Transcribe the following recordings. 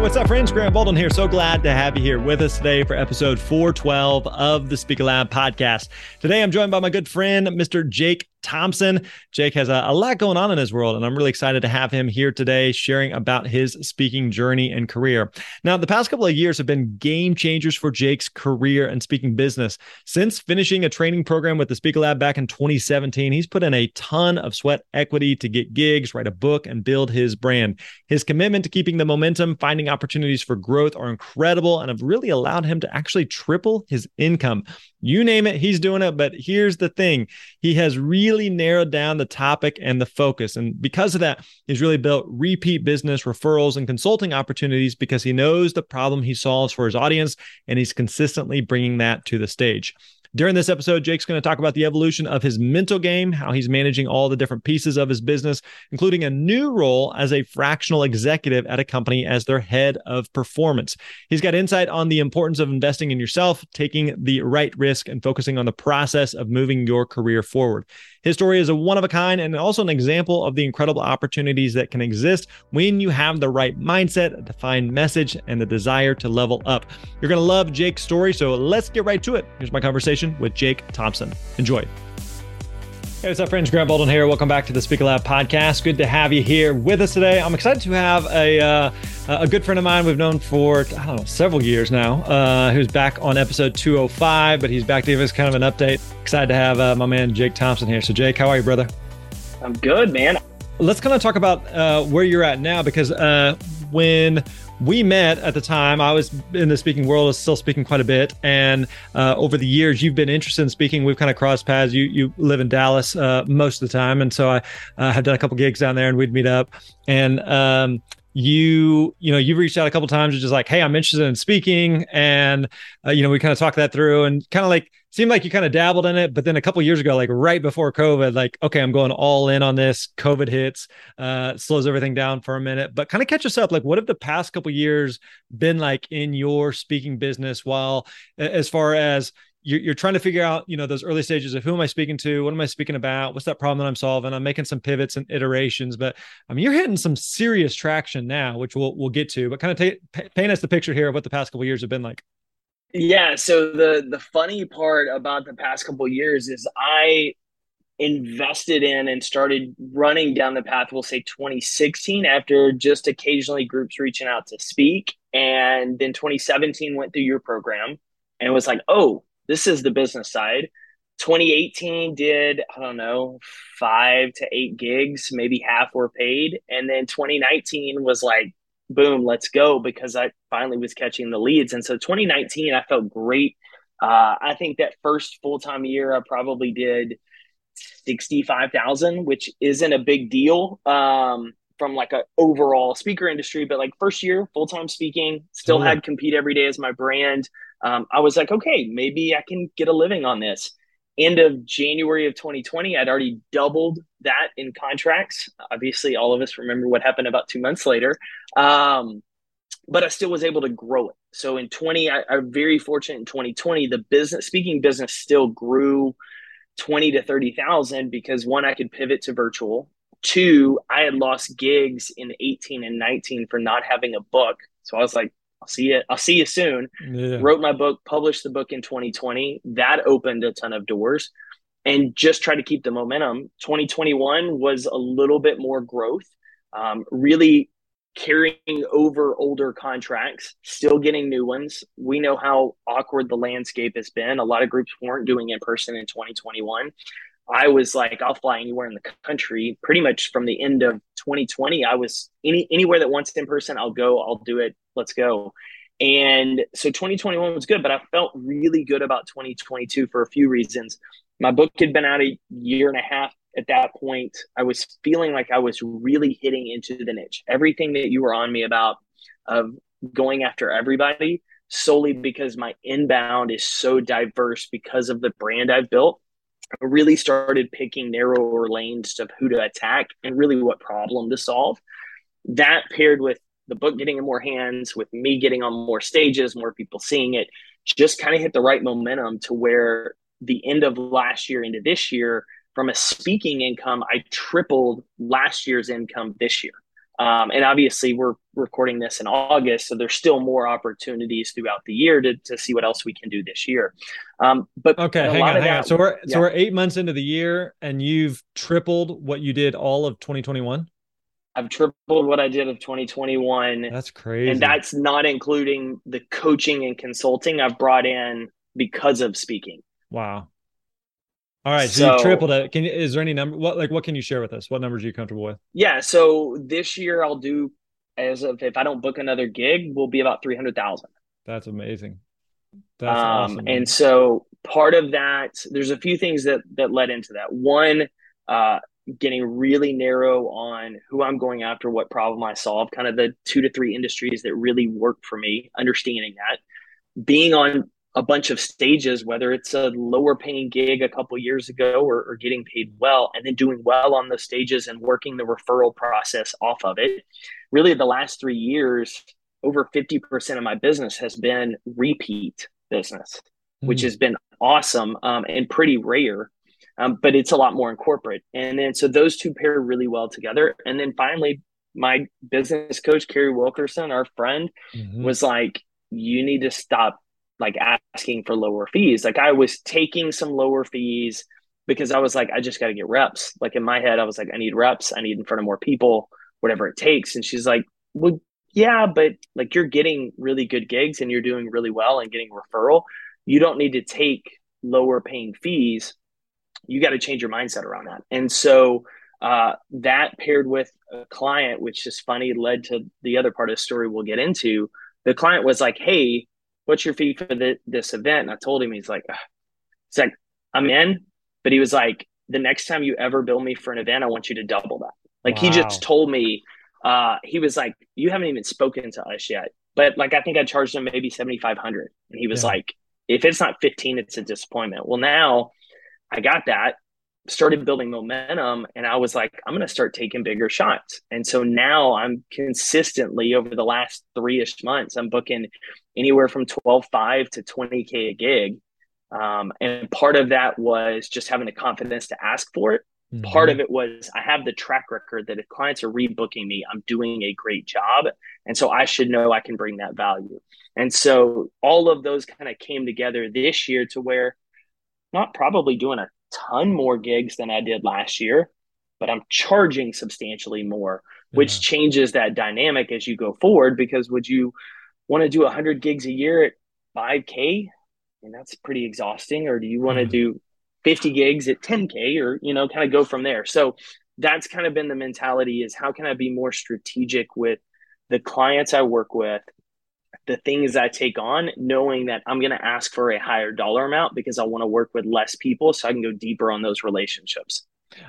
What's up, friends? Grant Baldwin here. So glad to have you here with us today for episode 412 of the Speaker Lab podcast. Today, I'm joined by my good friend, Mr. Jake Thompson. Jake has a, a, lot going on in his world, and I'm really excited to have him here today sharing about his speaking journey and career. Now, the past couple of years have been game changers for Jake's career and speaking business. Since finishing a training program with the Speaker Lab back in 2017, he's put in a ton of sweat equity to get gigs, write a book, and build his brand. His commitment to keeping the momentum, finding opportunities for growth are incredible and have really allowed him to actually triple his income. You name it, he's doing it. But here's the thing he has really narrowed down the topic and the focus. And because of that, he's really built repeat business referrals and consulting opportunities because he knows the problem he solves for his audience and he's consistently bringing that to the stage. During this episode, Jake's going to talk about the evolution of his mental game, how he's managing all the different pieces of his business, including a new role as a fractional executive at a company as their head of performance. He's got insight on the importance of investing in yourself, taking the right risk, and focusing on the process of moving your career forward. His story is a one of a kind and also an example of the incredible opportunities that can exist when you have the right mindset, a defined message, and the desire to level up. You're going to love Jake's story, so let's get right to it. Here's my conversation with Jake Thompson. Enjoy. Hey, what's up, friends? Grant Baldwin here. Welcome back to the Speaker Lab podcast. Good to have you here with us today. I'm excited to have a uh, a good friend of mine we've known for I don't know several years now, uh, who's back on episode 205, but he's back to give us kind of an update. Excited to have uh, my man Jake Thompson here. So, Jake, how are you, brother? I'm good, man. Let's kind of talk about uh, where you're at now because uh, when we met at the time. I was in the speaking world, I was still speaking quite a bit, and uh, over the years, you've been interested in speaking. We've kind of crossed paths. You you live in Dallas uh, most of the time, and so I uh, have done a couple gigs down there, and we'd meet up. And um, you you know you've reached out a couple times just like hey i'm interested in speaking. And uh, you know we kind of talked that through and kind of like seemed like you kind of dabbled in it. But then a couple years ago like right before covid like okay i'm going all in on this. Covid hits uh slows everything down for a minute. But kind of catch us up like what have the past couple years been like in your speaking business while as far as you're, you're trying to figure out, you know, those early stages of who am I speaking to? What am I speaking about? What's that problem that I'm solving? I'm making some pivots and iterations, but I mean, you're hitting some serious traction now, which we'll, we'll get to, but kind of take, paint us the picture here of what the past couple years have been like. Yeah. So the, the funny part about the past couple years is I invested in and started running down the path, we'll say 2016 after just occasionally groups reaching out to speak. And then 2017 went through your program and it was like, oh, this is the business side. 2018 did, I don't know, five to eight gigs, maybe half were paid. And then 2019 was like, boom, let's go because I finally was catching the leads. And so 2019, I felt great. Uh, I think that first full time year, I probably did 65,000, which isn't a big deal. Um, from like a overall speaker industry, but like first year full time speaking, still had compete every day as my brand um, I was like, okay, maybe I can get a living on this. End of January of 2020, I'd already doubled that in contracts. Obviously, all of us remember what happened about two months later. Um, but I still was able to grow it. So in 20, I, I'm very fortunate in 2020, the business speaking business still grew 20 to 30,000 because one, I could pivot to virtual. Two, I had lost gigs in 18 and 19 for not having a book. So I was like, I'll see you. I'll see you soon. Yeah. Wrote my book, published the book in 2020. That opened a ton of doors, and just try to keep the momentum. 2021 was a little bit more growth. Um, really carrying over older contracts, still getting new ones. We know how awkward the landscape has been. A lot of groups weren't doing in person in 2021. I was like, I'll fly anywhere in the country. Pretty much from the end of 2020, I was any anywhere that wants in person, I'll go, I'll do it. Let's go. And so 2021 was good, but I felt really good about 2022 for a few reasons. My book had been out a year and a half at that point. I was feeling like I was really hitting into the niche. Everything that you were on me about of going after everybody solely because my inbound is so diverse because of the brand I've built. Really started picking narrower lanes of who to attack and really what problem to solve. That paired with the book getting in more hands, with me getting on more stages, more people seeing it, just kind of hit the right momentum to where the end of last year into this year, from a speaking income, I tripled last year's income this year. Um, and obviously, we're recording this in August, so there's still more opportunities throughout the year to, to see what else we can do this year. Um, but okay, hang on, hang that, on. So we're yeah. so we're eight months into the year, and you've tripled what you did all of 2021. I've tripled what I did of 2021. That's crazy. And that's not including the coaching and consulting I've brought in because of speaking. Wow. All right, so, so you tripled it. Can is there any number? What like what can you share with us? What numbers are you comfortable with? Yeah, so this year I'll do as of if I don't book another gig, will be about three hundred thousand. That's amazing. That's um, awesome. And so part of that, there's a few things that that led into that. One, uh, getting really narrow on who I'm going after, what problem I solve, kind of the two to three industries that really work for me, understanding that, being on a bunch of stages, whether it's a lower paying gig a couple years ago or, or, getting paid well, and then doing well on those stages and working the referral process off of it. Really, the last three years, over 50% of my business has been repeat business, mm-hmm. which hmm. has been awesome um, and pretty rare. Um, but it's a lot more in corporate. And then so those two pair really well together. And then finally, my business coach, Kerry Wilkerson, our friend, mm-hmm. was like, you need to stop like asking for lower fees. Like I was taking some lower fees because I was like, I just got to get reps. Like in my head, I was like, I need reps. I need in front of more people, whatever it takes. And she's like, well, yeah, but like you're getting really good gigs and you're doing really well and getting referral. You don't need to take lower paying fees. You got to change your mindset around that. And so uh, that paired with a client, which is funny, led to the other part of the story we'll get into. The client was like, Hey, what's your fee for the, this event? And I told him, he's like, Ugh. he's like, I'm in. But he was like, the next time you ever bill me for an event, I want you to double that. Like wow. he just told me, uh, he was like, you haven't even spoken to us yet. But like, I think I charged him maybe 7,500. And he was yeah. like, if it's not 15, it's a disappointment. Well, now I got that started building momentum and I was like, I'm going to start taking bigger shots. And so now I'm consistently over the last three ish months, I'm booking anywhere from 12.5 to 20K a gig. Um, and part of that was just having the confidence to ask for it. Mm-hmm. Part of it was I have the track record that if clients are rebooking me, I'm doing a great job. And so I should know I can bring that value. And so all of those kind of came together this year to where not probably doing a ton more gigs than I did last year, but I'm charging substantially more, which yeah. changes that dynamic as you go forward. Because would you want to do 100 gigs a year at 5K? And that's pretty exhausting. Or do you want to mm. do 50 gigs at 10K or, you know, kind of go from there? So that's kind of been the mentality is how can I be more strategic with the clients I work with the things I take on, knowing that I'm going to ask for a higher dollar amount because I want to work with less people so I can go deeper on those relationships.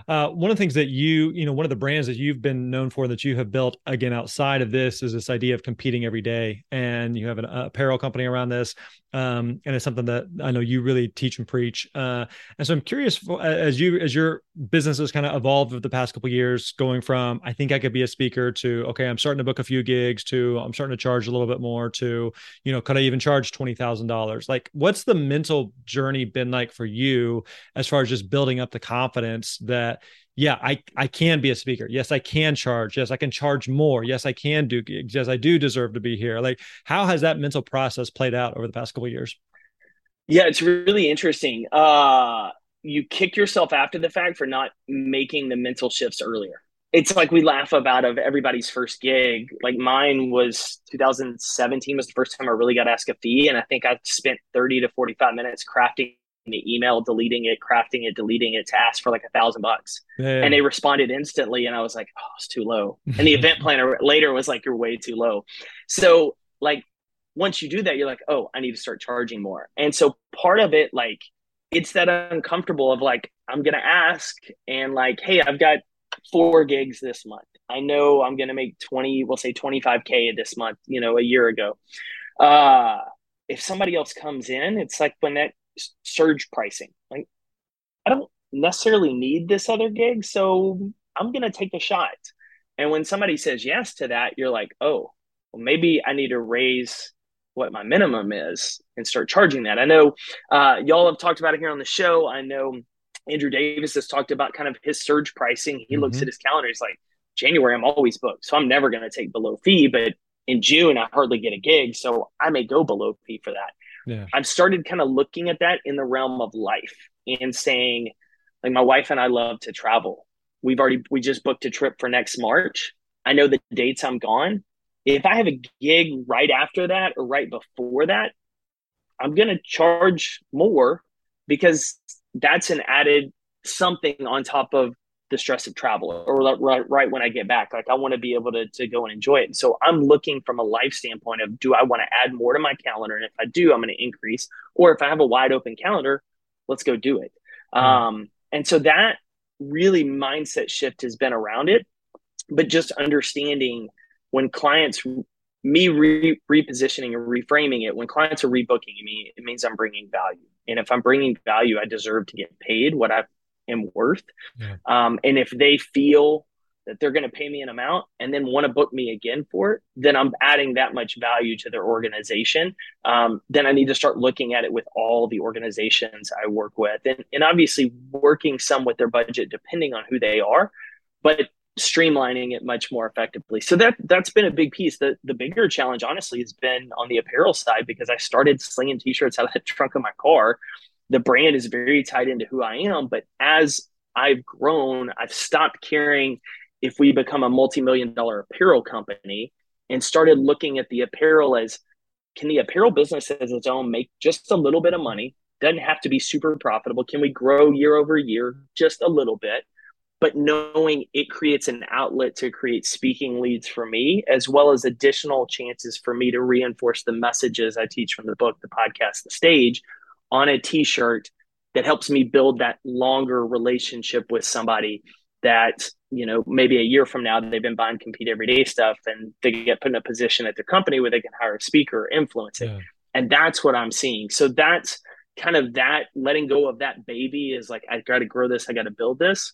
Uh, one of the things that you, you know, one of the brands that you've been known for that you have built again outside of this is this idea of competing every day. And you have an apparel company around this. Um, and it's something that I know you really teach and preach. Uh, and so I'm curious as you, as your business has kind of evolved over the past couple years, going from, I think I could be a speaker to, okay, I'm starting to book a few gigs to, I'm starting to charge a little bit more to, you know, could I even charge $20,000? Like what's the mental journey been like for you as far as just building up the confidence that yeah i i can be a speaker. Yes i can charge. Yes i can charge more. Yes i can do gigs. Yes i do deserve to be here. Like how has that mental process played out over the past couple years? Yeah it's really interesting. Uh you kick yourself after the fact for not making the mental shifts earlier. It's like we laugh about of everybody's first gig. Like mine was 2017 was the first time I really got asked a fee, and I think I spent 30 to 45 minutes crafting the email, deleting it, crafting it, deleting it to ask for like a thousand bucks. And they responded instantly, and I was like, "Oh, it's too low." And the event planner later was like, "You're way too low." So like once you do that, you're like, "Oh, I need to start charging more." And so part of it, like, it's that uncomfortable of like, I'm gonna ask, and like, hey, I've got four gigs this month. I know I'm going to make 20, we'll say 25K this month, you know, a year ago. Uh, if somebody else comes in, it's like when that surge pricing, like, I don't necessarily need this other gig. So I'm going to take a shot. And when somebody says yes to that, you're like, oh, well, maybe I need to raise what my minimum is and start charging that. I know uh, y'all have talked about it here on the show. I know Andrew Davis has talked about kind of his surge pricing. He mm-hmm. looks at his calendar. He's like, January, I'm always booked. So I'm never going to take below fee. But in June, I hardly get a gig. So I may go below fee for that. Yeah. I've started kind of looking at that in the realm of life and saying, like, my wife and I love to travel. We've already, we just booked a trip for next March. I know the dates I'm gone. If I have a gig right after that or right before that, I'm going to charge more because that's an added something on top of the stress of travel or right, right when I get back. Like I want to be able to, to go and enjoy it. so I'm looking from a life standpoint of do I want to add more to my calendar? And if I do, I'm going to increase. Or if I have a wide open calendar, let's go do it. Mm-hmm. Um, and so that really mindset shift has been around it. But just understanding when clients me re- repositioning and reframing it when clients are rebooking me it means i'm bringing value and if i'm bringing value i deserve to get paid what i am worth yeah. um, and if they feel that they're going to pay me an amount and then want to book me again for it then i'm adding that much value to their organization um, then i need to start looking at it with all the organizations i work with and, and obviously working some with their budget depending on who they are but streamlining it much more effectively. So that that's been a big piece. The the bigger challenge, honestly, has been on the apparel side because I started slinging t-shirts out of the trunk of my car. The brand is very tied into who I am, but as I've grown, I've stopped caring if we become a multi-million dollar apparel company and started looking at the apparel as can the apparel business as its own make just a little bit of money? Doesn't have to be super profitable. Can we grow year over year just a little bit? but knowing it creates an outlet to create speaking leads for me as well as additional chances for me to reinforce the messages i teach from the book the podcast the stage on a t-shirt that helps me build that longer relationship with somebody that you know maybe a year from now they've been buying compete everyday stuff and they get put in a position at their company where they can hire a speaker or influence it. Yeah. and that's what i'm seeing. So that's kind of that letting go of that baby is like i got to grow this i got to build this.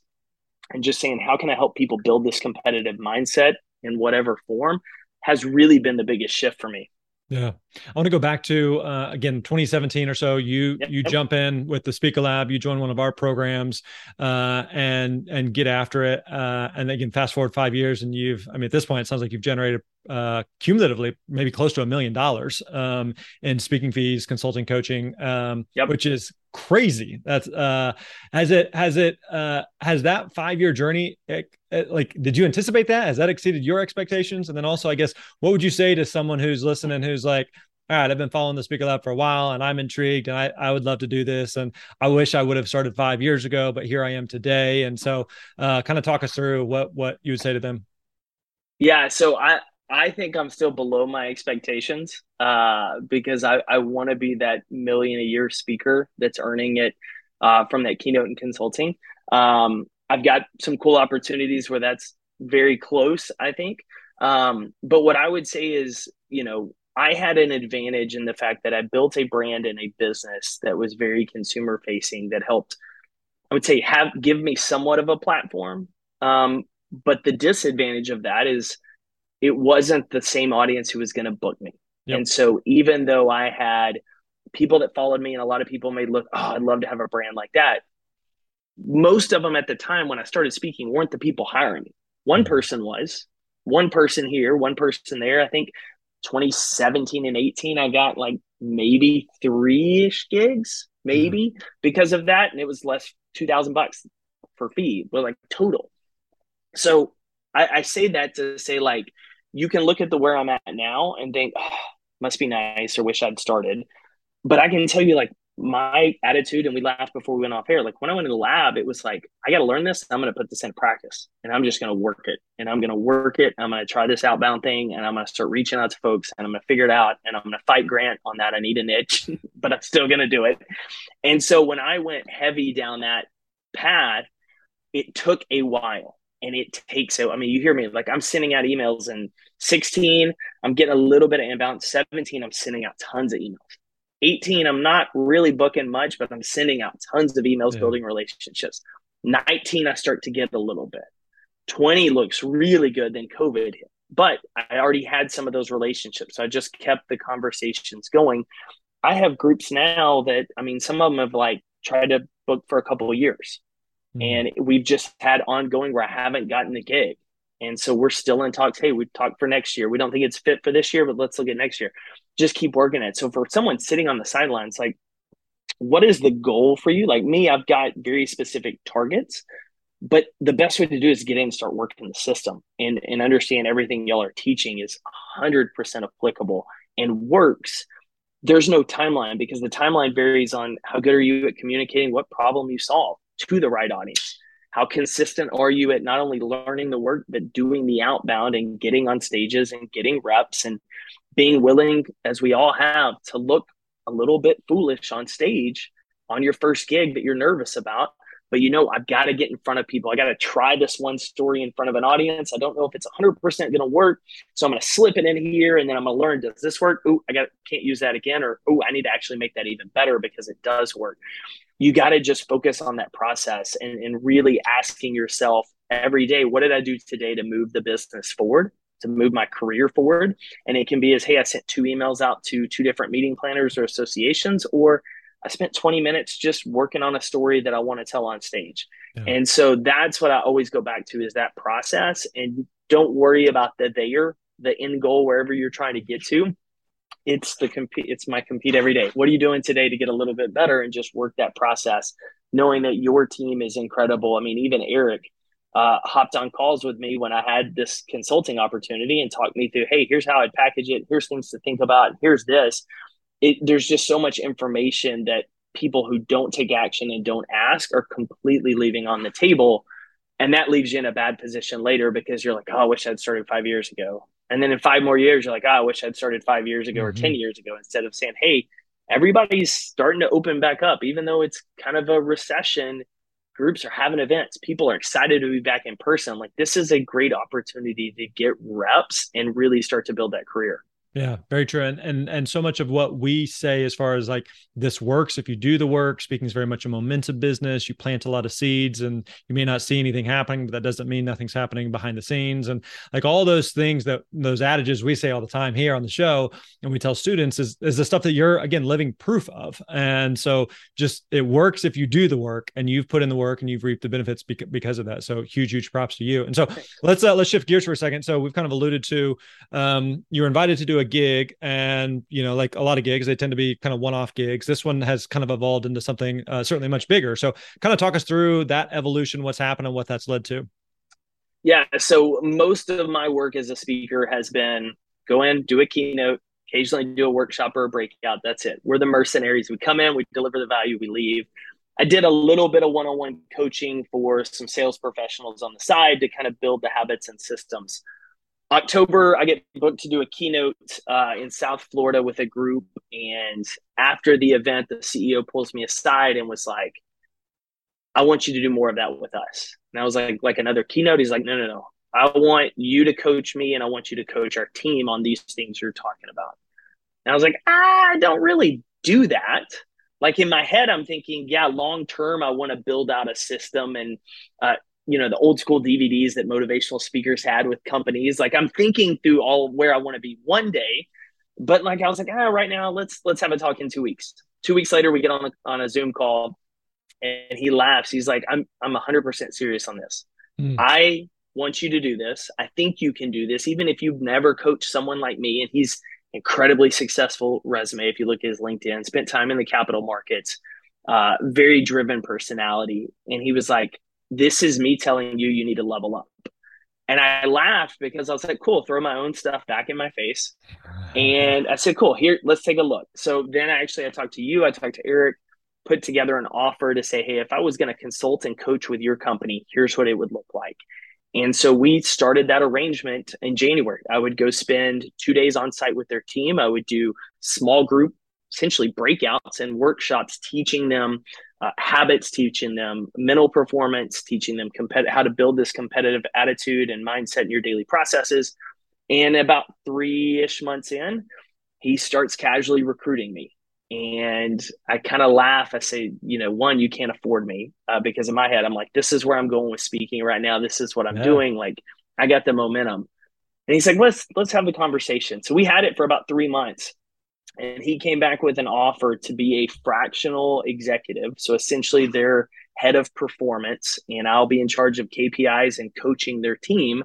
And just saying how can i help people build this competitive mindset in whatever form has really been the biggest shift for me yeah, I want to go back to uh, again 2017 or so. You yep. you jump in with the Speaker Lab. You join one of our programs uh, and and get after it. Uh, and again, fast forward five years, and you've I mean at this point it sounds like you've generated uh, cumulatively maybe close to a million dollars um, in speaking fees, consulting, coaching, um, yep. which is crazy. That's uh, has it has it uh, has that five year journey eh, eh, like did you anticipate that? Has that exceeded your expectations? And then also, I guess, what would you say to someone who's listening who's like, all right, I've been following the Speaker Lab for a while and I'm intrigued and I, I would love to do this. And I wish I would have started five years ago, but here I am today. And so uh, kind of talk us through what, what you would say to them. Yeah. So I, I think I'm still below my expectations uh, because I, I want to be that million a year speaker that's earning it uh, from that keynote and consulting. Um, I've got some cool opportunities where that's very close, I think. Um, but what I would say is, you know, I had an advantage in the fact that I built a brand and a business that was very consumer facing that helped, I would say, have give me somewhat of a platform. Um, but the disadvantage of that is it wasn't the same audience who was going to book me. Yep. And so even though I had people that followed me and a lot of people may look, oh, I'd love to have a brand like that. Most of them at the time when I started speaking weren't the people hiring me. One mm-hmm. person was, one person here, one person there. I think 2017 and 18, I got like maybe three ish gigs, maybe mm-hmm. because of that. And it was less 2000 bucks for fee, but like total. So I, I say that to say like you can look at the where I'm at now and think, oh, must be nice or wish I'd started. But I can tell you like my attitude, and we laughed before we went off air. Like when I went to the lab, it was like, I got to learn this. I'm going to put this in practice and I'm just going to work it and I'm going to work it. I'm going to try this outbound thing and I'm going to start reaching out to folks and I'm going to figure it out and I'm going to fight Grant on that. I need a niche, but I'm still going to do it. And so when I went heavy down that path, it took a while and it takes it. I mean, you hear me like I'm sending out emails and 16, I'm getting a little bit of inbound. 17, I'm sending out tons of emails. 18, I'm not really booking much, but I'm sending out tons of emails, yeah. building relationships. 19, I start to get a little bit. 20 looks really good. Then COVID hit. But I already had some of those relationships. So I just kept the conversations going. I have groups now that, I mean, some of them have like tried to book for a couple of years. Mm-hmm. And we've just had ongoing where I haven't gotten the gig. And so we're still in talks. Hey, we talked for next year. We don't think it's fit for this year, but let's look at next year. Just keep working it. So for someone sitting on the sidelines, like, what is the goal for you? Like me, I've got very specific targets, but the best way to do is get in and start working the system and, and understand everything y'all are teaching is 100% applicable and works. There's no timeline because the timeline varies on how good are you at communicating what problem you solve to the right audience how consistent are you at not only learning the work but doing the outbound and getting on stages and getting reps and being willing as we all have to look a little bit foolish on stage on your first gig that you're nervous about? But you know i've got to get in front of people. I got to try this one story in front of an audience. I don't know if it's 100% going to work so i'm going to slip it in here and then i'm going to learn does this work? Oh i got can't use that again or oh i need to actually make that even better because it does work you got to just focus on that process and, and really asking yourself every day, what did I do today to move the business forward? to move my career forward. And it can be as, hey, I sent two emails out to two different meeting planners or associations, or I spent 20 minutes just working on a story that I want to tell on stage. Yeah. And so that's what I always go back to is that process. And don't worry about the there, the end goal, wherever you're trying to get to it's the compete it's my compete every day. What are you doing today to get a little bit better and just work that process knowing that your team is incredible? I mean even eric uh, hopped on calls with me when i had this consulting opportunity and talked me through hey here's how i'd package it. Here's things to think about. Here's this. It, there's just so much information that people who don't take action and don't ask are completely leaving on the table and that leaves you in a bad position later because you're like oh i wish i'd started five years ago and then in five more years, you're like, oh, I wish I'd started five years ago mm-hmm. or 10 years ago instead of saying, hey, everybody's starting to open back up, even though it's kind of a recession. Groups are having events. People are excited to be back in person. Like, this is a great opportunity to get reps and really start to build that career. Yeah, very true. And and and so much of what we say as far as like this works if you do the work, speaking is very much a momentum business. You plant a lot of seeds and you may not see anything happening, but that doesn't mean nothing's happening behind the scenes. And like all those things that those adages we say all the time here on the show and we tell students is is the stuff that you're again living proof of. And so just it works if you do the work and you've put in the work and you've reaped the benefits beca- because of that. So huge, huge props to you. And so let's uh, let's shift gears for a second. So we've kind of alluded to um, you're invited to do a gig and you know like a lot of gigs they tend to be kind of one-off gigs. This one has kind of evolved into something uh, certainly much bigger. So kind of talk us through that evolution what's happened and what that's led to. Yeah so most of my work as a speaker has been go in do a keynote occasionally do a workshop or a breakout that's it. We're the mercenaries. We come in we deliver the value we leave. I did a little bit of one on one coaching for some sales professionals on the side to kind of build the habits and systems. October, I get booked to do a keynote uh, in South Florida with a group. And after the event, the CEO pulls me aside and was like, I want you to do more of that with us. And I was like, like another keynote. He's like, no, no, no. I want you to coach me and I want you to coach our team on these things you're talking about. And I was like, I don't really do that. Like in my head, I'm thinking, yeah, long term, I want to build out a system and uh, you know the old school DVDs that motivational speakers had with companies. Like I'm thinking through all where I want to be one day, but like I was like, ah, right now let's let's have a talk in two weeks. Two weeks later, we get on a, on a Zoom call, and he laughs. He's like, I'm I'm 100 percent serious on this. Mm. I want you to do this. I think you can do this, even if you've never coached someone like me. And he's incredibly successful resume. If you look at his LinkedIn, spent time in the capital markets, uh, very driven personality. And he was like, this is me telling you you need to level up And I laughed because I was like, cool, throw my own stuff back in my face. And I said, cool, here, let's take a look. So then I actually I talked to you, I talked to Eric, put together an offer to say, hey, if I was going to consult and coach with your company, here's what it would look like. And so we started that arrangement in January. I would go spend two days on site with their team. I would do small group, essentially breakouts and workshops, teaching them uh, habits, teaching them mental performance, teaching them compet- how to build this competitive attitude and mindset in your daily processes. And about three ish months in, he starts casually recruiting me. And I kind of laugh. I say, you know, one, you can't afford me uh, because in my head, I'm like, this is where I'm going with speaking right now. This is what I'm yeah. doing. Like, I got the momentum. And he's like, let's let's have the conversation. So we had it for about three months and he came back with an offer to be a fractional executive. So essentially, their head of performance, and I'll be in charge of KPIs and coaching their team.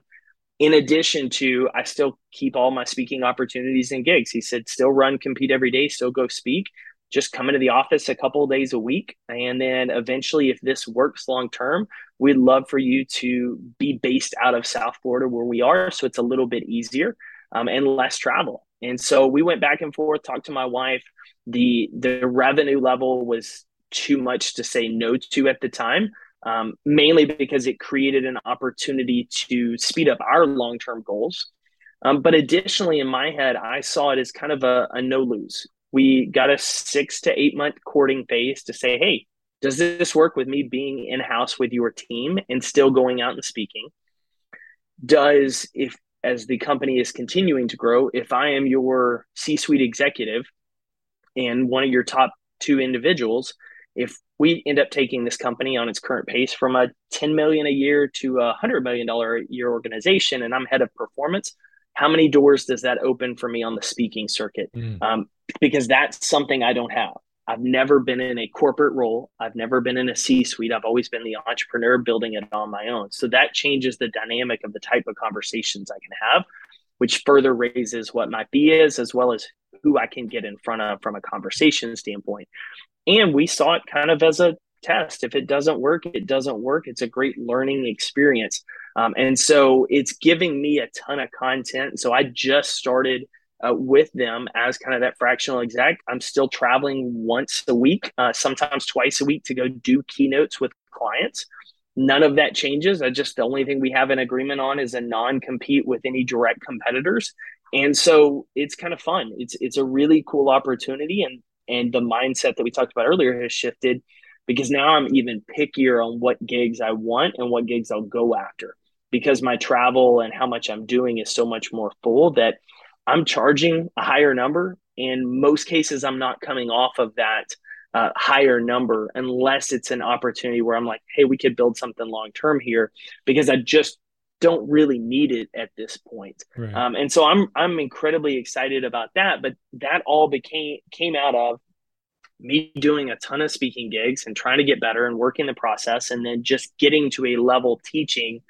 In addition to, I still keep all my speaking opportunities and gigs. He said, still run, compete every day, still go speak. Just come into the office a couple days a week. And then eventually, if this works long term, we'd love for you to be based out of South Florida where we are. So it's a little bit easier um, and less travel. And so we went back and forth, talked to my wife. The the revenue level was too much to say no to at the time, um, mainly because it created an opportunity to speed up our long term goals. Um, but additionally, in my head, I saw it as kind of a, a no lose. We got a six to eight month courting phase to say, hey, does this work with me being in house with your team and still going out and speaking? Does if as the company is continuing to grow, if I am your C suite executive and one of your top two individuals, if we end up taking this company on its current pace from a 10 million a year to a 100 million dollar a year organization and I'm head of performance, how many doors does that open for me on the speaking circuit? Mm. Um, because that's something I don't have. I've never been in a corporate role. I've never been in a C suite. I've always been the entrepreneur building it on my own. So that changes the dynamic of the type of conversations I can have, which further raises what my fee is, as well as who I can get in front of from a conversation standpoint. And we saw it kind of as a test. If it doesn't work, it doesn't work. It's a great learning experience. Um, and so it's giving me a ton of content. So I just started uh, with them as kind of that fractional exec. I'm still traveling once a week, uh, sometimes twice a week to go do keynotes with clients. None of that changes. I just the only thing we have an agreement on is a non-compete with any direct competitors. And so it's kind of fun. It's it's a really cool opportunity and and the mindset that we talked about earlier has shifted because now I'm even pickier on what gigs I want and what gigs I'll go after because my travel and how much I'm doing is so much more full that I'm charging a higher number. In most cases, I'm not coming off of that uh, higher number unless it's an opportunity where I'm like, hey, we could build something long term here because I just don't really need it at this point. Right. Um, and so I'm I'm incredibly excited about that. But that all became came out of me doing a ton of speaking gigs and trying to get better and working the process and then just getting to a level teaching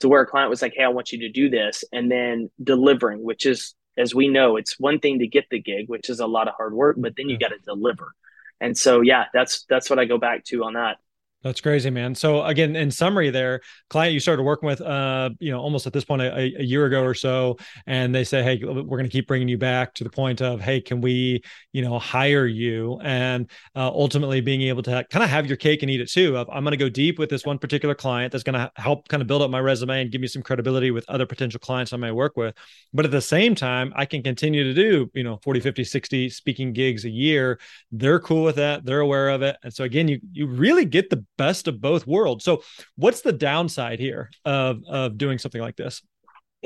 to where a client was like, Hey, I want you to do this, and then delivering, which is as we know, it's one thing to get the gig, which is a lot of hard work, but then you got to deliver. And so, yeah, that's that's what I go back to on that. That's crazy, man. So again, in summary, there, client you started working with, uh, you know, almost at this point a, a year ago or so, and they say, hey, we're going to keep bringing you back to the point of, hey, can we, you know, hire you, and uh, ultimately being able to kind of have your cake and eat it too. Of I'm going to go deep with this one particular client that's going to help kind of build up my resume and give me some credibility with other potential clients I may work with, but at the same time, I can continue to do, you know, 40, 50, 60 speaking gigs a year. They're cool with that. They're aware of it, and so again, you you really get the best of both worlds. So, what's the downside here of of doing something like this?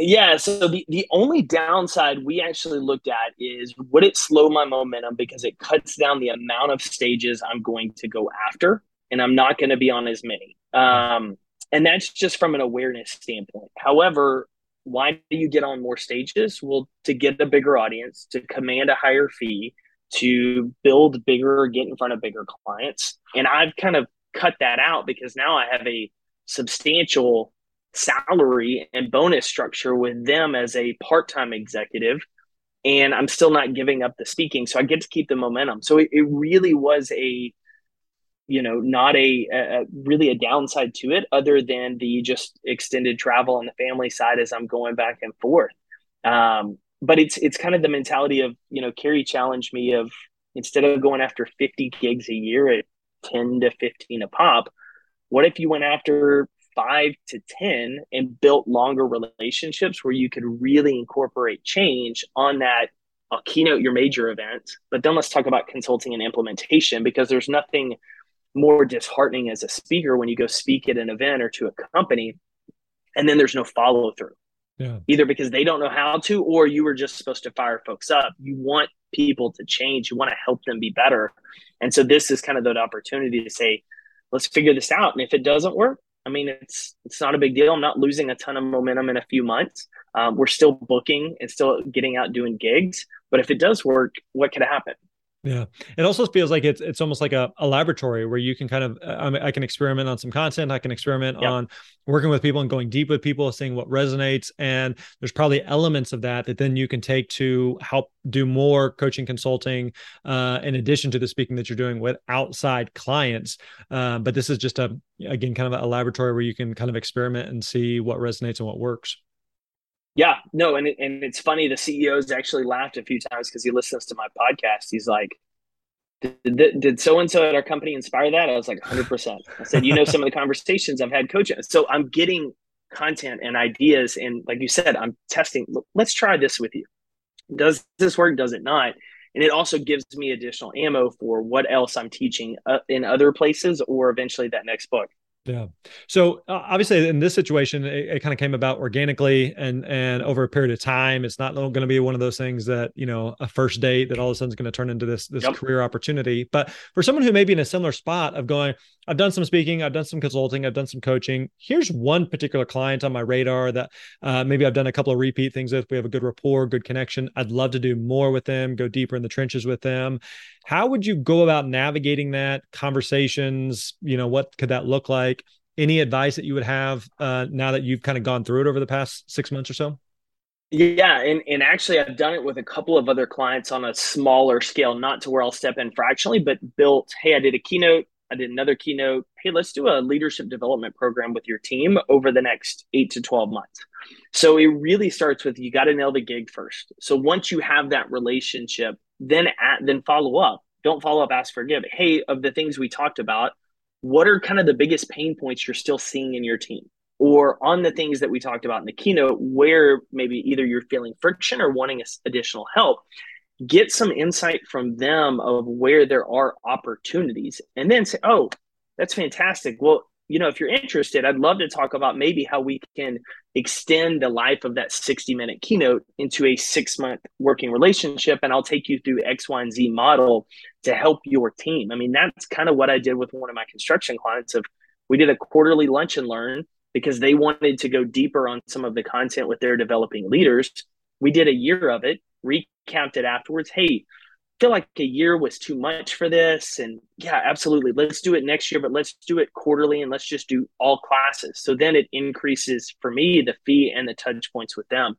Yeah, so the, the only downside we actually looked at is would it slow my momentum because it cuts down the amount of stages I'm going to go after, and I'm not going to be on as many. Um, and that's just from an awareness standpoint. However, why do you get on more stages? Well, to get a bigger audience, to command a higher fee, to build bigger, get in front of bigger clients. And I've kind of cut that out because now I have a substantial salary and bonus structure with them as a part-time executive and I'm still not giving up the speaking so I get to keep the momentum so it, it really was a you know, not a, a, really a downside to it other than the just extended travel on the family side as I'm going back and forth. Um, but it's it's kind of the mentality of you know Carrie challenged me of instead of going after 50 gigs a year at 10 to 15 a pop, what if you went after five to 10 and built longer relationships where you could really incorporate change on that I'll keynote your major event, but then let's talk about consulting and implementation because there's nothing more disheartening as a speaker when you go speak at an event or to a company and then there's no follow through. Yeah. Either because they don't know how to or you were just supposed to fire folks up. You want people to change, you want to help them be better. And so this is kind of that opportunity to say, let's figure this out. And if it doesn't work, I mean, it's it's not a big deal. I'm not losing a ton of momentum in a few months. Um, we're still booking and still getting out doing gigs. But if it does work, what could happen? Yeah, it also feels like it's it's almost like a, a laboratory where you can kind of uh, I, mean, I can experiment on some content, I can experiment on working with people and going deep with people, seeing what resonates, and there's probably elements of that that then you can take to help do more coaching consulting uh, in addition to the speaking that you're doing with outside clients. Uh, but this is just a again kind of a laboratory where you can kind of experiment and see what resonates and what works. Yeah, no, and and it's funny. The CEO's actually laughed a few times because he listens to my podcast. He's like, "Did so and so at our company inspire that?" I was like, "100." percent I said, "You know, some of the conversations I've had coaching." So I'm getting content and ideas, and like you said, I'm testing. Let's try this with you. Does this work? Does it not? And it also gives me additional ammo for what else I'm teaching uh, in other places, or eventually that next book. Yeah. So uh, obviously, in this situation, it, it kind of came about organically and and over a period of time. It's not going to be one of those things that you know a first date that all of a sudden is going to turn into this this yep. career opportunity. But for someone who may be in a similar spot of going, I've done some speaking, I've done some consulting, I've done some coaching. Here's one particular client on my radar that uh, maybe I've done a couple of repeat things with. We have a good rapport, good connection. I'd love to do more with them, go deeper in the trenches with them. How would you go about navigating that conversations? You know, what could that look like? Any advice that you would have uh, now that you've kind of gone through it over the past six months or so? Yeah, and, and actually, I've done it with a couple of other clients on a smaller scale, not to where I'll step in fractionally, but built. Hey, I did a keynote. I did another keynote. Hey, let's do a leadership development program with your team over the next eight to 12 months. So it really starts with you got to nail the gig first. So once you have that relationship, then at, then follow up. Don't follow up, ask for give. Hey, of the things we talked about, what are kind of the biggest pain points you're still seeing in your team? Or on the things that we talked about in the keynote, where maybe either you're feeling friction or wanting additional help, get some insight from them of where there are opportunities, and then say, "Oh, that's fantastic. Well, you know, if you're interested, I'd love to talk about maybe how we can extend the life of that 60 minute keynote into a six month working relationship. And I'll take you through X, Y, and Z model to help your team. I mean, that's kind of what I did with one of my construction clients of we did a quarterly lunch and learn because they wanted to go deeper on some of the content with their developing leaders. We did a year of it, recapped it afterwards. Hey, feel like a year was too much for this. And yeah, absolutely. Let's do it next year, but let's do it quarterly and let's just do all classes. So then it increases for me the fee and the touch points with them.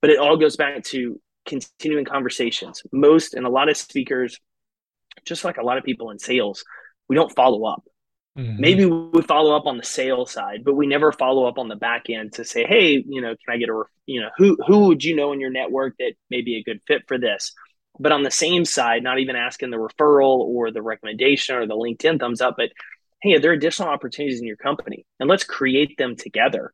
But it all goes back to continuing conversations. Most and a lot of speakers, just like a lot of people in sales, we don't follow up. Mm-hmm. Maybe we follow up on the sales side, but we never follow up on the back end to say, "Hey, you know, can I get a, you know, who who would you know in your network that may be a good fit for this?" But on the same side, not even asking the referral or the recommendation or the LinkedIn thumbs up, but hey, there are there additional opportunities in your company? And let's create them together.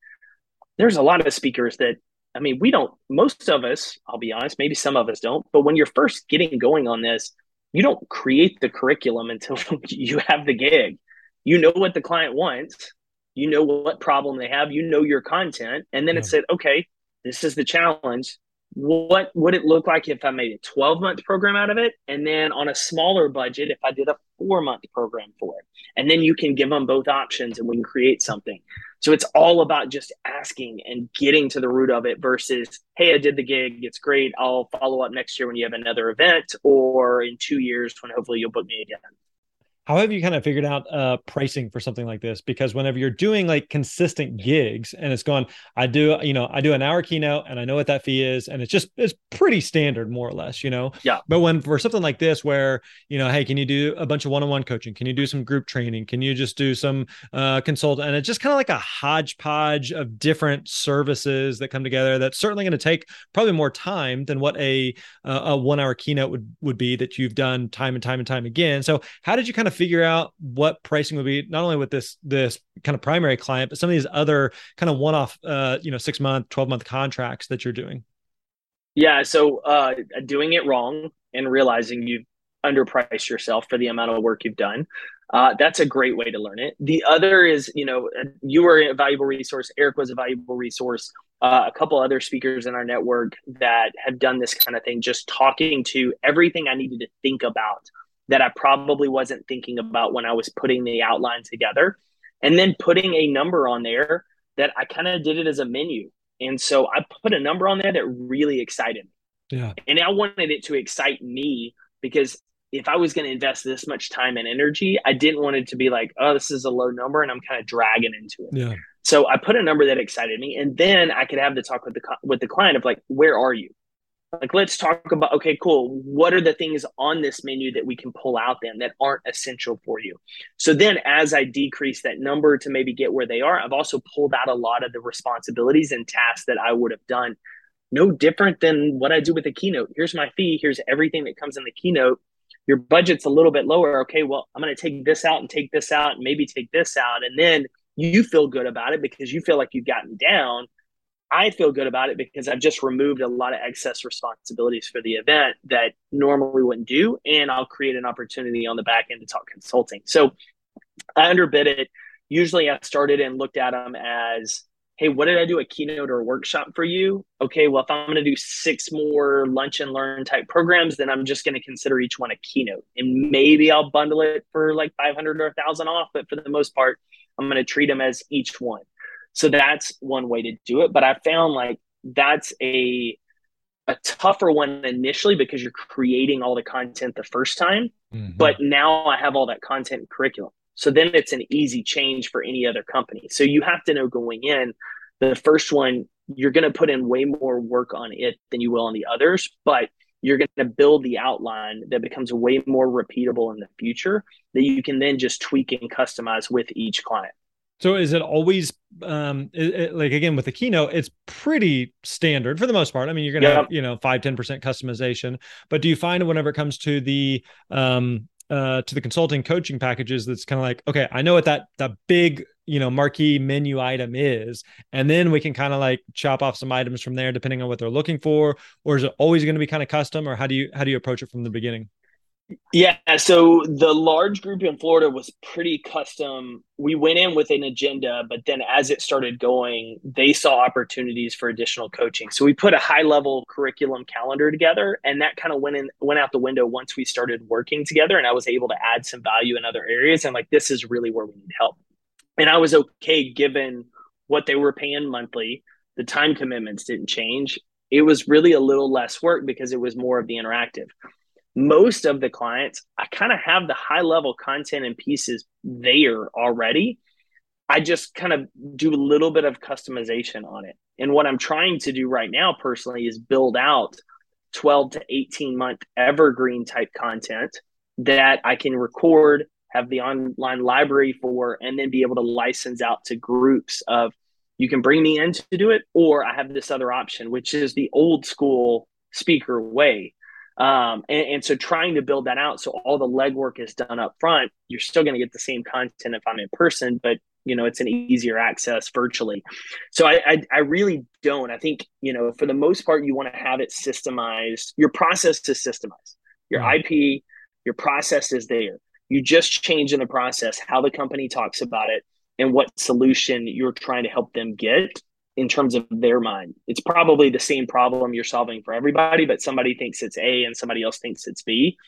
There's a lot of speakers that, I mean, we don't, most of us, I'll be honest, maybe some of us don't, but when you're first getting going on this, you don't create the curriculum until you have the gig. You know what the client wants, you know what problem they have, you know your content, and then yeah. it said, okay, this is the challenge what would it look like if I made a 12 month program out of it? And then on a smaller budget, if I did a four month program for it. And then you can give them both options and we can create something. So it's all about just asking and getting to the root of it versus, hey, I did the gig. It's great. I'll follow up next year when you have another event or in two years when hopefully you'll book me again. How have you kind of figured out uh, pricing for something like this? Because whenever you're doing like consistent gigs and it's going, I do, you know, I do an hour keynote and I know what that fee is, and it's just it's pretty standard, more or less, you know. Yeah. But when for something like this, where you know, hey, can you do a bunch of one-on-one coaching? Can you do some group training? Can you just do some uh, consult? And it's just kind of like a hodgepodge of different services that come together. That's certainly going to take probably more time than what a uh, a one-hour keynote would would be that you've done time and time and time again. So how did you kind of figure out what pricing would be not only with this this kind of primary client, but some of these other kind of one-off, uh, you know, six month, twelve month contracts that you're doing? Yeah, so uh, doing it wrong and realizing you've underpriced yourself for the amount of work you've done. Uh, that's a great way to learn it. The other is, you know, you were a valuable resource. Eric was a valuable resource. Uh, a couple other speakers in our network that have done this kind of thing, just talking to everything I needed to think about that I probably wasn't thinking about when I was putting the outline together. And then putting a number on there that I kind of did it as a menu. And so I put a number on there that really excited me. Yeah. And I wanted it to excite me because if I was going to invest this much time and energy, I didn't want it to be like, oh, this is a low number and I'm kind of dragging into it. Yeah. So I put a number that excited me, and then I could have the talk with the with the client of like, where are you? Like let's talk about okay cool. What are the things on this menu that we can pull out then that aren't essential for you? So then as i decrease that number to maybe get where they are i've also pulled out a lot of the responsibilities and tasks that i would have done no different than what i do with a keynote. Here's my fee. Here's everything that comes in the keynote. Your budget's a little bit lower. Okay well i'm going to take this out and take this out and maybe take this out. And then you feel good about it because you feel like you've gotten down I feel good about it because I've just removed a lot of excess responsibilities for the event that normally wouldn't do. And I'll create an opportunity on the back end to talk consulting. So I underbid it. Usually I started and looked at them as, hey, what did I do a keynote or a workshop for you? Okay, well, if I'm going to do six more lunch and learn type programs, then I'm just going to consider each one a keynote. And maybe I'll bundle it for like 500 or 1,000 off. But for the most part, I'm going to treat them as each one. So that's one way to do it. But I found like that's a a tougher one initially because you're creating all the content the first time. Mm-hmm. But now I have all that content and curriculum. So then it's an easy change for any other company. So you have to know going in, the first one, you're going to put in way more work on it than you will on the others, but you're going to build the outline that becomes way more repeatable in the future that you can then just tweak and customize with each client. So is it always um it, it, like again with the keynote, it's pretty standard for the most part. I mean, you're gonna yeah. have, you know, five, 10% customization. But do you find whenever it comes to the um uh to the consulting coaching packages that's kind of like, okay, I know what that that big, you know, marquee menu item is, and then we can kind of like chop off some items from there depending on what they're looking for, or is it always going to be kind of custom, or how do you how do you approach it from the beginning? Yeah, so the large group in Florida was pretty custom. We went in with an agenda, but then as it started going, they saw opportunities for additional coaching. So we put a high level curriculum calendar together, and that kind of went in went out the window once we started working together, and I was able to add some value in other areas. And like, this is really where we need help. And I was okay given what they were paying monthly. The time commitments didn't change. It was really a little less work because it was more of the interactive most of the clients, I kind of have the high level content and pieces there already. I just kind of do a little bit of customization on it. And what I'm trying to do right now personally is build out 12 to 18 month evergreen type content that I can record, have the online library for, and then be able to license out to groups of you can bring me in to do it, or I have this other option, which is the old school speaker way um, and, and, so trying to build that out so all the legwork is done up front, you're still going to get the same content if I'm in person, but you know, it's an easier access virtually. So I, I, I really don't. I think, you know, for the most part, you want to have it systemized. Your process is systemized. Your IP, your process is there. You just change in the process how the company talks about it and what solution you're trying to help them get in terms of their mind. It's probably the same problem you're solving for everybody, but somebody thinks it's A and somebody else thinks it's B.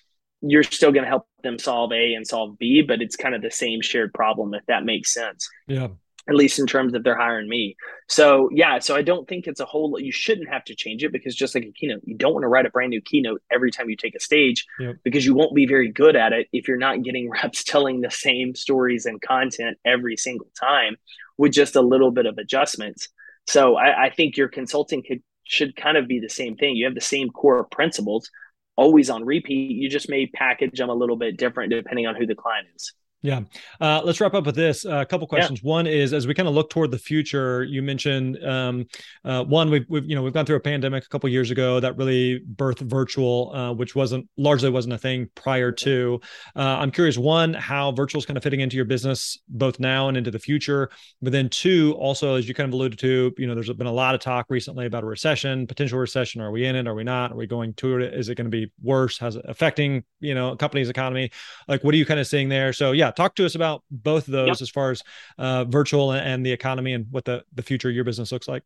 You're still going to help them solve A and solve B, but it's kind of the same shared problem, if that makes sense. Yeah. at least in terms of they're hiring me. So yeah, so I don't think it's a whole. You shouldn't have to change it because just like a keynote, you don't want to write a brand new keynote every time you take a stage because you won't be very good at it if you're not getting reps telling the same stories and content every single time with just a little bit of adjustments. So I, I think your consulting could should kind of be the same thing. You have the same core principles always on repeat. You just may package them a little bit different depending on who the client is. Yeah. Uh, let's wrap up with this. Uh, a couple questions. Yeah. One is as we kind of look toward the future, you mentioned um, uh, one we've, we've you know we've gone through a pandemic a couple years ago that really birthed virtual, uh, which wasn't largely wasn't a thing prior to. Uh, I'm curious one how virtual is kind of fitting into your business both now and into the future. But then two, also as you kind of alluded to, you know, there's been a lot of talk recently about a recession, potential recession. Are we in it? Are we not? Are we going to it? Is it going to be worse? How's it affecting you know company's economy? Like what are you kind of seeing there? So yeah talk to us about both of those yep. as far as uh, virtual and the economy and what the, the future of your business looks like.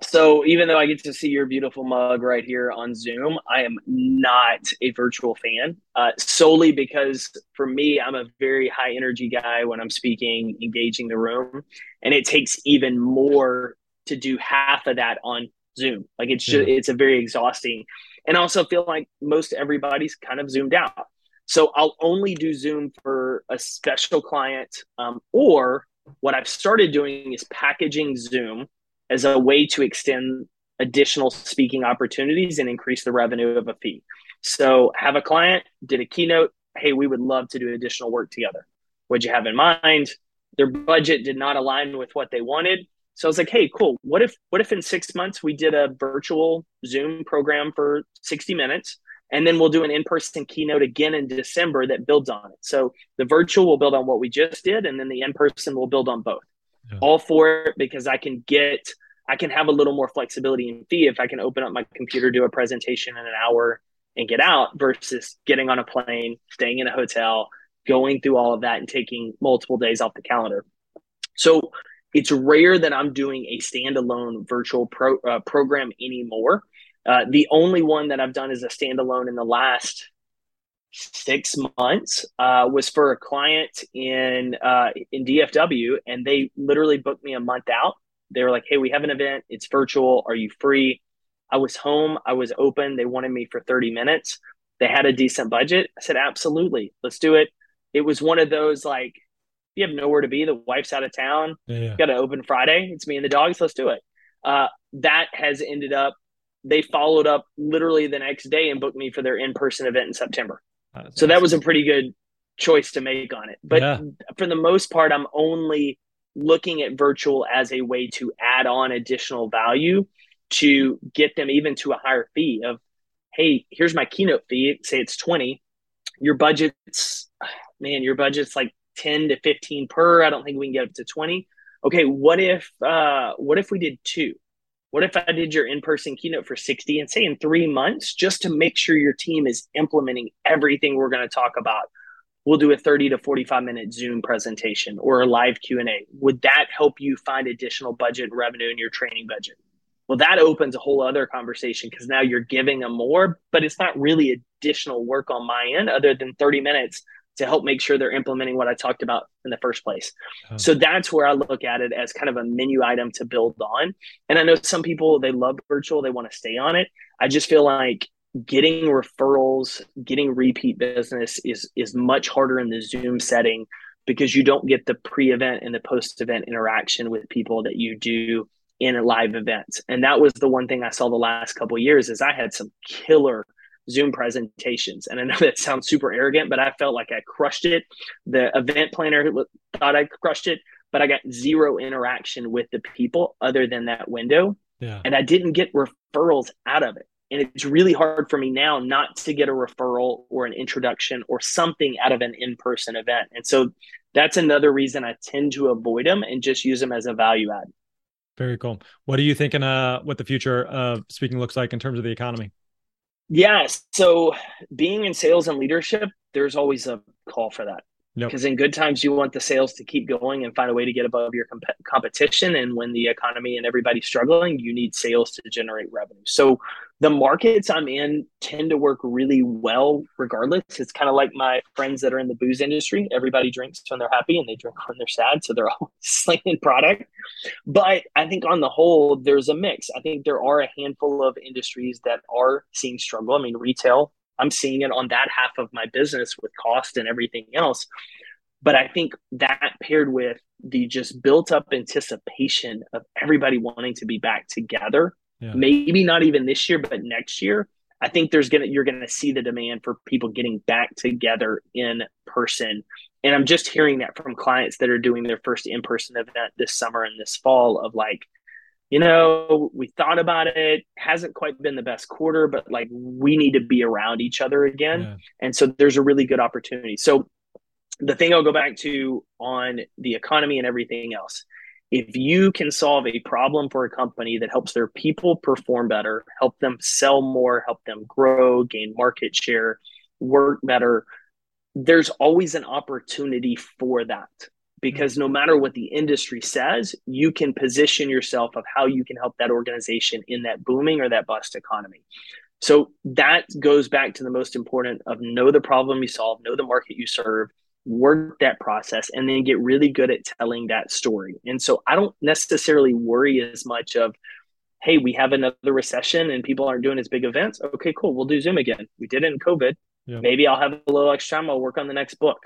So even though I get to see your beautiful mug right here on Zoom, I am not a virtual fan uh, solely because for me, I'm a very high energy guy when I'm speaking, engaging the room, and it takes even more to do half of that on Zoom. Like it's just, yeah. it's a very exhausting, and I also feel like most everybody's kind of zoomed out. So I'll only do Zoom for a special client, um, or what I've started doing is packaging Zoom as a way to extend additional speaking opportunities and increase the revenue of a fee. So have a client did a keynote. Hey, we would love to do additional work together. What'd you have in mind? Their budget did not align with what they wanted. So I was like, hey, cool. What if what if in six months we did a virtual Zoom program for 60 minutes? And then we'll do an in person keynote again in December that builds on it. So the virtual will build on what we just did, and then the in person will build on both. Yeah. All for it because I can get, I can have a little more flexibility in fee if I can open up my computer, do a presentation in an hour, and get out versus getting on a plane, staying in a hotel, going through all of that, and taking multiple days off the calendar. So it's rare that I'm doing a standalone virtual pro, uh, program anymore. Uh, the only one that I've done as a standalone in the last six months uh, was for a client in uh, in DFW, and they literally booked me a month out. They were like, "Hey, we have an event. It's virtual. Are you free?" I was home. I was open. They wanted me for thirty minutes. They had a decent budget. I said, "Absolutely, let's do it." It was one of those like, you have nowhere to be. The wife's out of town. Yeah. Got an open Friday. It's me and the dogs. Let's do it. Uh, that has ended up they followed up literally the next day and booked me for their in-person event in September. so awesome. that was a pretty good choice to make on it. But yeah. for the most part, I'm only looking at virtual as a way to add on additional value to get them even to a higher fee of, hey, here's my keynote fee. Say it's 20. Your budget's man, your budget's like 10 to 15 per. I don't think we can get up to 20. Okay, what if uh what if we did two? What if I did your in person keynote for 60 and say in three months, just to make sure your team is implementing everything we're going to talk about? We'll do a 30 to 45 minute Zoom presentation or a live Q&A. Would that help you find additional budget revenue in your training budget? Well, that opens a whole other conversation because now you're giving them more, but it's not really additional work on my end other than 30 minutes to help make sure they're implementing what I talked about in the first place. Oh. So that's where I look at it as kind of a menu item to build on. And I know some people they love virtual, they want to stay on it. I just feel like getting referrals, getting repeat business is is much harder in the Zoom setting because you don't get the pre-event and the post-event interaction with people that you do in live events. And that was the one thing I saw the last couple years is I had some killer Zoom presentations. And I know that sounds super arrogant, but I felt like I crushed it. The event planner thought I crushed it, but I got zero interaction with the people other than that window. Yeah. And I didn't get referrals out of it. And it's really hard for me now not to get a referral or an introduction or something out of an in person event. And so that's another reason I tend to avoid them and just use them as a value add. Very cool. What are you thinking? Uh, what the future of speaking looks like in terms of the economy? Yeah. So being in sales and leadership, there's always a call for that. Because yep. in good times, you want the sales to keep going and find a way to get above your comp- competition. And when the economy and everybody's struggling, you need sales to generate revenue. So the markets I'm in tend to work really well regardless. It's kind of like my friends that are in the booze industry. Everybody drinks when they're happy and they drink when they're sad. So they're always slinging product. But I think on the whole, there's a mix. I think there are a handful of industries that are seeing struggle. I mean, retail I'm seeing it on that half of my business with cost and everything else. But I think that paired with the just built up anticipation of everybody wanting to be back together, yeah. maybe not even this year, but next year, I think there's gonna you're gonna see the demand for people getting back together in person. And I'm just hearing that from clients that are doing their first in-person event this summer and this fall of like, you know, we thought about it, hasn't quite been the best quarter, but like we need to be around each other again. Yeah. And so there's a really good opportunity. So the thing I'll go back to on the economy and everything else, if you can solve a problem for a company that helps their people perform better, help them sell more, help them grow, gain market share, work better, there's always an opportunity for that because no matter what the industry says, you can position yourself of how you can help that organization in that booming or that bust economy. So that goes back to the most important of know the problem you solve, know the market you serve, work that process, and then get really good at telling that story. And so I don't necessarily worry as much of, hey, we have another recession and people aren't doing as big events. Okay, cool. We'll do Zoom again. We did it in COVID. Yeah. Maybe I'll have a little extra time. I'll work on the next book.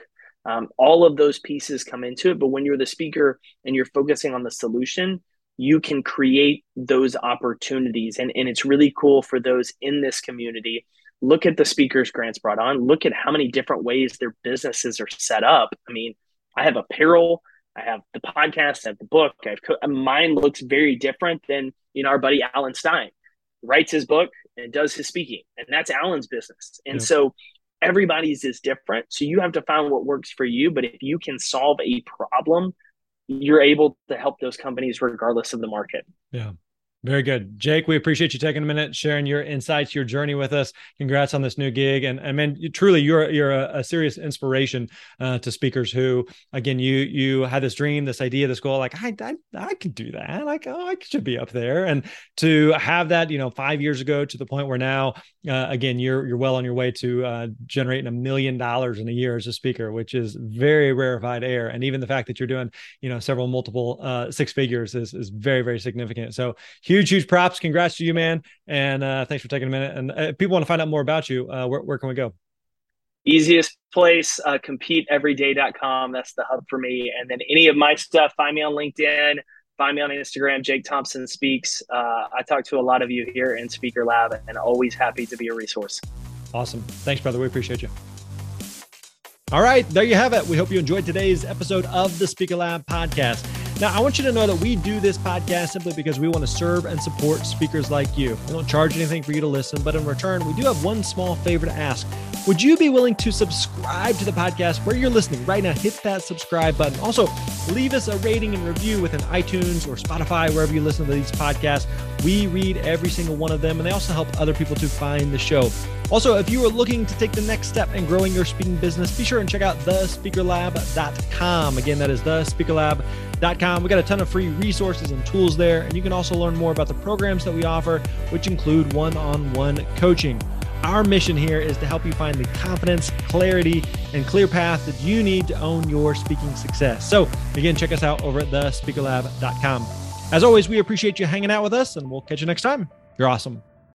Um, all of those pieces come into it. But when you're the speaker and you're focusing on the solution, you can create those opportunities. And, and it's really cool for those in this community. Look at the speakers Grant's brought on. Look at how many different ways their businesses are set up. I mean, I have apparel, I have the podcast, I have the book. I have co- mine looks very different than you know our buddy Alan Stein writes his book and does his speaking, and that's Alan's business. And yeah. so everybody's is different. So you have to find what works for you. But if you can solve a problem, you're able to help those companies regardless of the market. Yeah. Very good. Jake, we appreciate you taking a minute, sharing your insights, your journey with us. Congrats on this new gig. And I mean, you, truly, you're, you're a, a serious inspiration uh, to speakers who, again, you, you had this dream, this idea, this goal, like, I, I, I could do that. Like, oh, I should be up there. And to have that, you know, five years ago to the point where now, uh, again, you're, you're well on your way to uh, generating a million dollars in a year as a speaker, which is very rarefied air. And even the fact that you're doing, you know, several multiple uh, six figures is, is very, very significant. So huge, huge props. Congrats to you, man. And uh, thanks for taking a minute. And uh, if people want to find out more about you, uh, where, where can we go? Easiest place, uh, competeeveryday.com. That's the hub for me. And then any of my stuff, find me on LinkedIn, find me on Instagram, Jake Thompson Speaks. Uh, I talk to a lot of you here in Speaker Lab and always happy to be a resource. Awesome. Thanks, brother. We appreciate you. All right, there you have it. We hope you enjoyed today's episode of the Speaker Lab podcast. Now, I want you to know that we do this podcast simply because we want to serve and support speakers like you. We don't charge anything for you to listen, but in return, we do have one small favor to ask. Would you be willing to subscribe to the podcast where you're listening right now? Hit that subscribe button. Also, leave us a rating and review within iTunes or Spotify, wherever you listen to these podcasts. We read every single one of them, and they also help other people to find the show. Also, if you are looking to take the next step in growing your speaking business, be sure and check out thespeakerlab.com. Again, that is thespeakerlab.com. We got a ton of free resources and tools there, and you can also learn more about the programs that we offer, which include one on one coaching. Our mission here is to help you find the confidence, clarity, and clear path that you need to own your speaking success. So, again, check us out over at thespeakerlab.com. As always, we appreciate you hanging out with us, and we'll catch you next time. You're awesome.